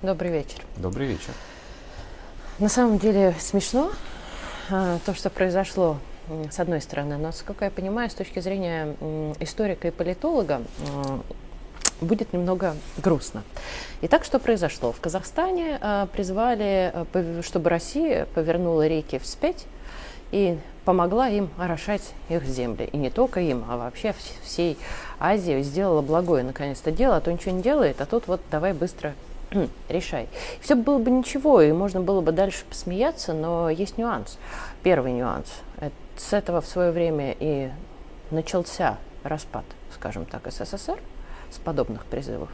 Добрый вечер. Добрый вечер. На самом деле смешно а, то, что произошло с одной стороны, но, насколько я понимаю, с точки зрения историка и политолога, будет немного грустно. Итак, что произошло? В Казахстане э, призвали, э, чтобы Россия повернула реки вспять и помогла им орошать их земли. И не только им, а вообще всей Азии сделала благое наконец-то дело, а то ничего не делает, а тут вот давай быстро решай. Все было бы ничего, и можно было бы дальше посмеяться, но есть нюанс. Первый нюанс. С этого в свое время и начался распад, скажем так, СССР – с подобных призывов.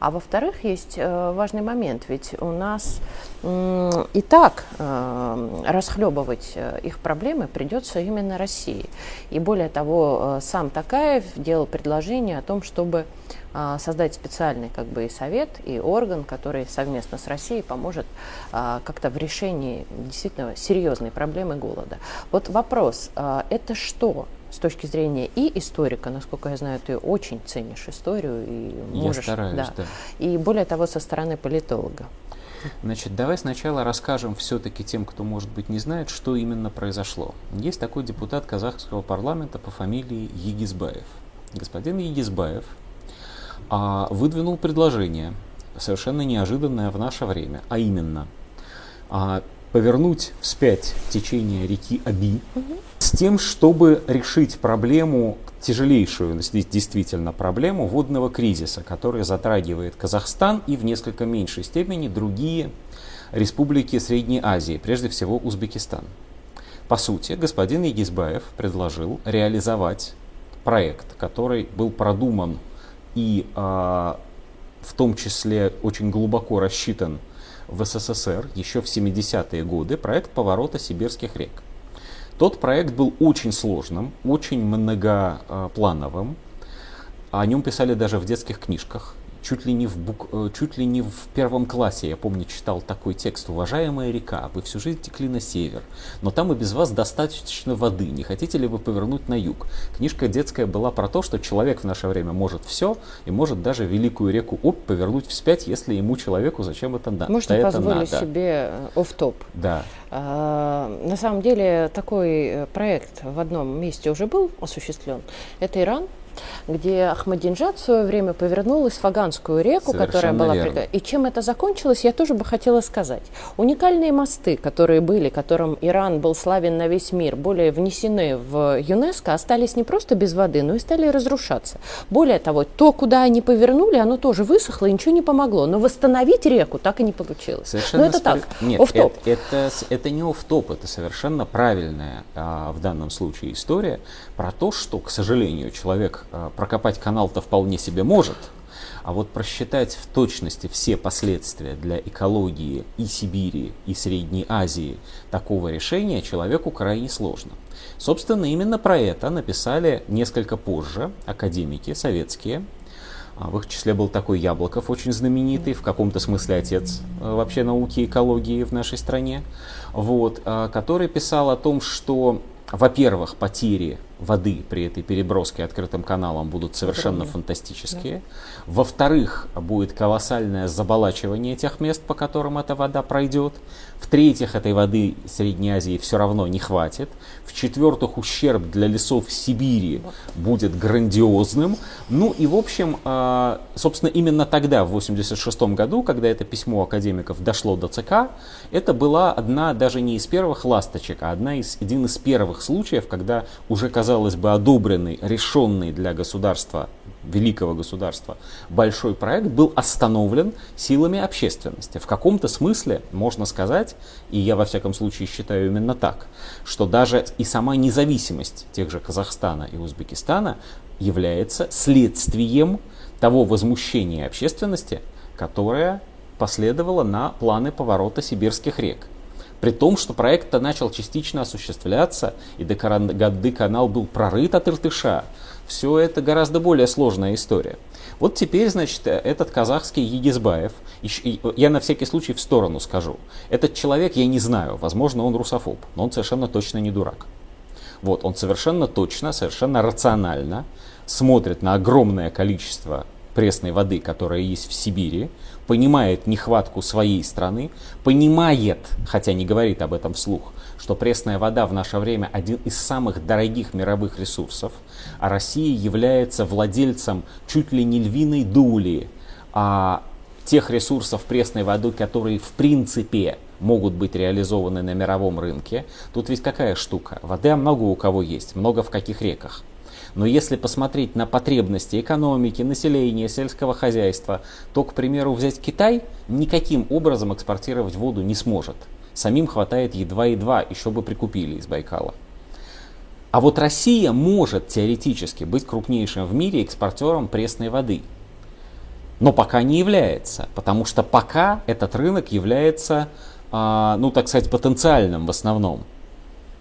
А во-вторых, есть э, важный момент, ведь у нас и так э, расхлебывать э, их проблемы придется именно России. И более того, сам Такаев делал предложение о том, чтобы создать специальный как бы и совет, и орган, который совместно с Россией поможет как-то в решении действительно серьезной проблемы голода. Вот вопрос, это что? С точки зрения и историка, насколько я знаю, ты очень ценишь историю и можешь, я стараюсь, да, да. И более того, со стороны политолога. Значит, давай сначала расскажем все-таки тем, кто, может быть, не знает, что именно произошло. Есть такой депутат казахского парламента по фамилии Егизбаев. Господин Егизбаев а, выдвинул предложение, совершенно неожиданное в наше время, а именно а, повернуть вспять течение реки Аби угу. с тем, чтобы решить проблему, тяжелейшую действительно проблему водного кризиса, который затрагивает Казахстан и в несколько меньшей степени другие республики Средней Азии, прежде всего Узбекистан. По сути, господин Егизбаев предложил реализовать проект, который был продуман и э, в том числе очень глубоко рассчитан в СССР еще в 70-е годы проект поворота сибирских рек. Тот проект был очень сложным, очень многоплановым. О нем писали даже в детских книжках чуть ли не в, бук, э, чуть ли не в первом классе, я помню, читал такой текст «Уважаемая река, вы всю жизнь текли на север, но там и без вас достаточно воды, не хотите ли вы повернуть на юг?» Книжка детская была про то, что человек в наше время может все и может даже великую реку Обь повернуть вспять, если ему, человеку, зачем это надо. Можно это позволить надо. себе оф-топ. Да. А, на самом деле такой э, проект в одном месте уже был осуществлен. Это Иран, где Ахмадинжад в свое время повернул Исфаганскую реку, Совершенно которая была... Верно. И чем это закончилось, я тоже бы хотела сказать. Уникальные мосты, которые были, которым Иран был славен на весь мир, более внесены в ЮНЕСКО, остались не просто без воды, но и стали разрушаться. Более того, то, куда они повернули, оно тоже высохло и ничего не помогло. Но восстановить реку так и не получилось. Совершенно но это спор... так, Нет, это, это, это не оф-топ, это совершенно правильная а, в данном случае история про то, что, к сожалению, человек прокопать канал-то вполне себе может, а вот просчитать в точности все последствия для экологии и Сибири, и Средней Азии такого решения человеку крайне сложно. Собственно, именно про это написали несколько позже академики советские. А в их числе был такой Яблоков, очень знаменитый, в каком-то смысле отец э, вообще науки и экологии в нашей стране, вот, а, который писал о том, что, во-первых, потери воды при этой переброске открытым каналом будут совершенно Огромные. фантастические. Да. Во-вторых, будет колоссальное заболачивание тех мест, по которым эта вода пройдет. В-третьих, этой воды Средней Азии все равно не хватит. В-четвертых, ущерб для лесов Сибири будет грандиозным. Ну и, в общем, а, собственно, именно тогда, в 1986 году, когда это письмо академиков дошло до ЦК, это была одна даже не из первых ласточек, а одна из, один из первых случаев, когда уже казалось, казалось бы, одобренный, решенный для государства, великого государства, большой проект был остановлен силами общественности. В каком-то смысле можно сказать, и я во всяком случае считаю именно так, что даже и сама независимость тех же Казахстана и Узбекистана является следствием того возмущения общественности, которое последовало на планы поворота сибирских рек. При том, что проект начал частично осуществляться, и до годы канал был прорыт от Иртыша. Все это гораздо более сложная история. Вот теперь, значит, этот казахский Егизбаев, я на всякий случай в сторону скажу, этот человек, я не знаю, возможно, он русофоб, но он совершенно точно не дурак. Вот, он совершенно точно, совершенно рационально смотрит на огромное количество пресной воды, которая есть в Сибири, понимает нехватку своей страны, понимает, хотя не говорит об этом вслух, что пресная вода в наше время один из самых дорогих мировых ресурсов, а Россия является владельцем чуть ли не львиной доли а, тех ресурсов пресной воды, которые в принципе могут быть реализованы на мировом рынке. Тут ведь какая штука? Воды много у кого есть, много в каких реках. Но если посмотреть на потребности экономики, населения, сельского хозяйства, то, к примеру, взять Китай никаким образом экспортировать воду не сможет. Самим хватает едва-едва, еще бы прикупили из Байкала. А вот Россия может теоретически быть крупнейшим в мире экспортером пресной воды. Но пока не является, потому что пока этот рынок является, а, ну так сказать, потенциальным в основном.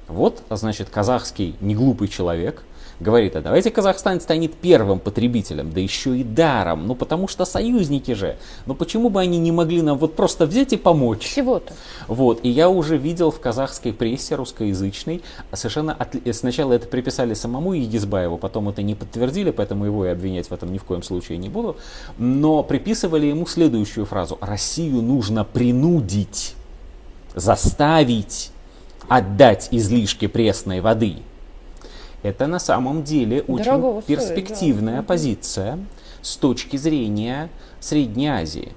Вот, значит, казахский неглупый человек говорит, а давайте Казахстан станет первым потребителем, да еще и даром, ну потому что союзники же, ну почему бы они не могли нам вот просто взять и помочь? Всего-то. Вот, и я уже видел в казахской прессе русскоязычной, совершенно от... сначала это приписали самому Егизбаеву, потом это не подтвердили, поэтому его и обвинять в этом ни в коем случае не буду, но приписывали ему следующую фразу, Россию нужно принудить, заставить отдать излишки пресной воды – это на самом деле очень Дорого перспективная да. позиция с точки зрения Средней Азии.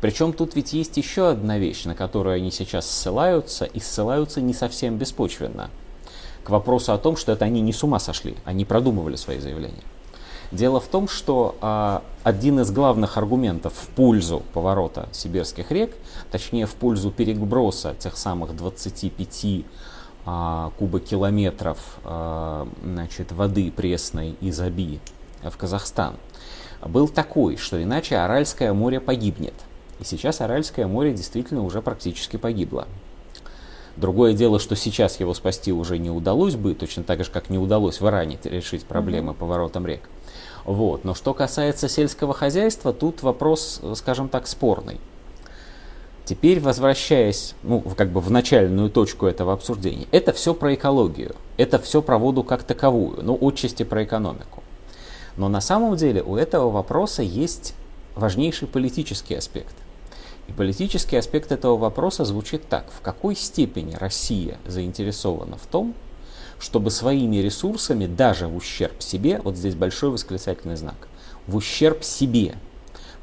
Причем тут ведь есть еще одна вещь, на которую они сейчас ссылаются, и ссылаются не совсем беспочвенно. К вопросу о том, что это они не с ума сошли, они продумывали свои заявления. Дело в том, что а, один из главных аргументов в пользу поворота сибирских рек, точнее в пользу переброса тех самых 25 а, кубокилометров а, значит, воды пресной из Аби в Казахстан, был такой, что иначе Аральское море погибнет. И сейчас Аральское море действительно уже практически погибло. Другое дело, что сейчас его спасти уже не удалось бы, точно так же, как не удалось в Иране решить проблемы mm-hmm. поворотом рек. Вот. Но что касается сельского хозяйства, тут вопрос, скажем так, спорный. Теперь, возвращаясь ну, как бы в начальную точку этого обсуждения, это все про экологию, это все про воду как таковую, ну, отчасти про экономику. Но на самом деле у этого вопроса есть важнейший политический аспект. И политический аспект этого вопроса звучит так. В какой степени Россия заинтересована в том, чтобы своими ресурсами, даже в ущерб себе, вот здесь большой восклицательный знак, в ущерб себе,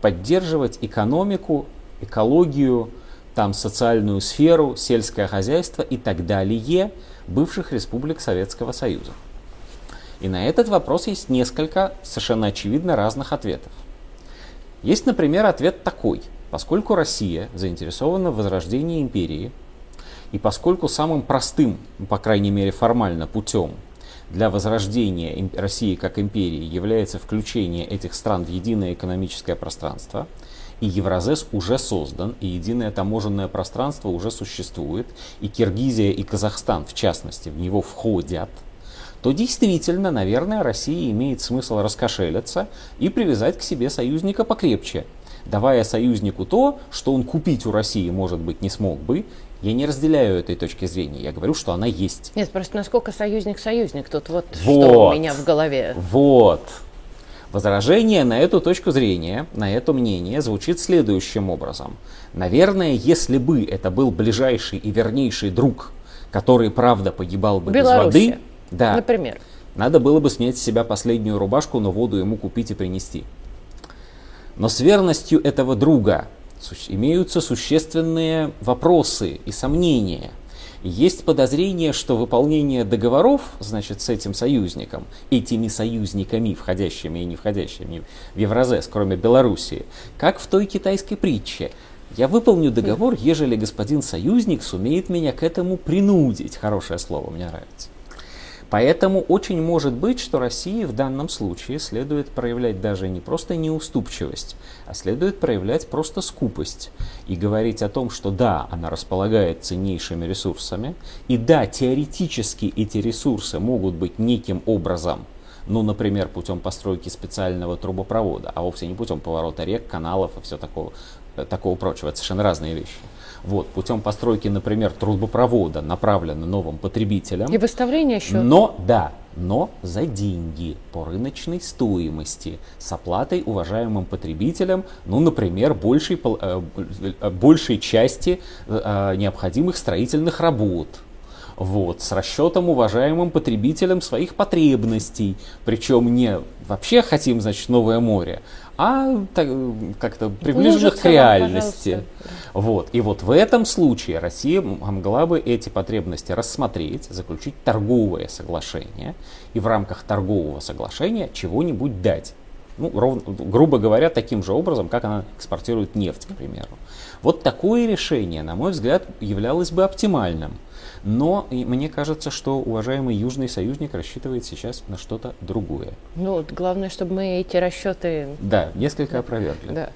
поддерживать экономику экологию, там социальную сферу, сельское хозяйство и так далее бывших республик Советского Союза. И на этот вопрос есть несколько совершенно очевидно разных ответов. Есть, например, ответ такой. Поскольку Россия заинтересована в возрождении империи, и поскольку самым простым, по крайней мере формально, путем для возрождения России как империи является включение этих стран в единое экономическое пространство – и Евразес уже создан, и единое таможенное пространство уже существует, и Киргизия и Казахстан, в частности, в него входят, то действительно, наверное, России имеет смысл раскошелиться и привязать к себе союзника покрепче, давая союзнику то, что он купить у России, может быть, не смог бы, я не разделяю этой точки зрения. Я говорю, что она есть. Нет, просто насколько союзник союзник. Тут вот, вот что у меня в голове. Вот. Возражение на эту точку зрения, на это мнение звучит следующим образом. Наверное, если бы это был ближайший и вернейший друг, который, правда, погибал бы Белоруссия, без воды, да, например. надо было бы снять с себя последнюю рубашку, но воду ему купить и принести. Но с верностью этого друга имеются существенные вопросы и сомнения. Есть подозрение, что выполнение договоров, значит, с этим союзником, этими союзниками, входящими и не входящими в Евразес, кроме Белоруссии, как в той китайской притче. Я выполню договор, ежели господин союзник сумеет меня к этому принудить. Хорошее слово, мне нравится. Поэтому очень может быть, что России в данном случае следует проявлять даже не просто неуступчивость, а следует проявлять просто скупость и говорить о том, что да, она располагает ценнейшими ресурсами, и да, теоретически эти ресурсы могут быть неким образом ну, например, путем постройки специального трубопровода, а вовсе не путем поворота рек, каналов и все такого, э, такого прочего. Это совершенно разные вещи. Вот, путем постройки, например, трубопровода, направлено новым потребителям. И выставление еще. Но, да, но за деньги по рыночной стоимости с оплатой уважаемым потребителям, ну, например, большей, э, большей части э, необходимых строительных работ. Вот, с расчетом уважаемым потребителям своих потребностей. Причем не вообще хотим, значит, новое море, а как-то приближенных к реальности. Вот. И вот в этом случае Россия могла бы эти потребности рассмотреть, заключить торговое соглашение и в рамках торгового соглашения чего-нибудь дать. Ну, ровно, грубо говоря, таким же образом, как она экспортирует нефть, к примеру. Вот такое решение, на мой взгляд, являлось бы оптимальным. Но мне кажется, что уважаемый южный союзник рассчитывает сейчас на что-то другое. Ну, главное, чтобы мы эти расчеты... Да, несколько опровергли. Да.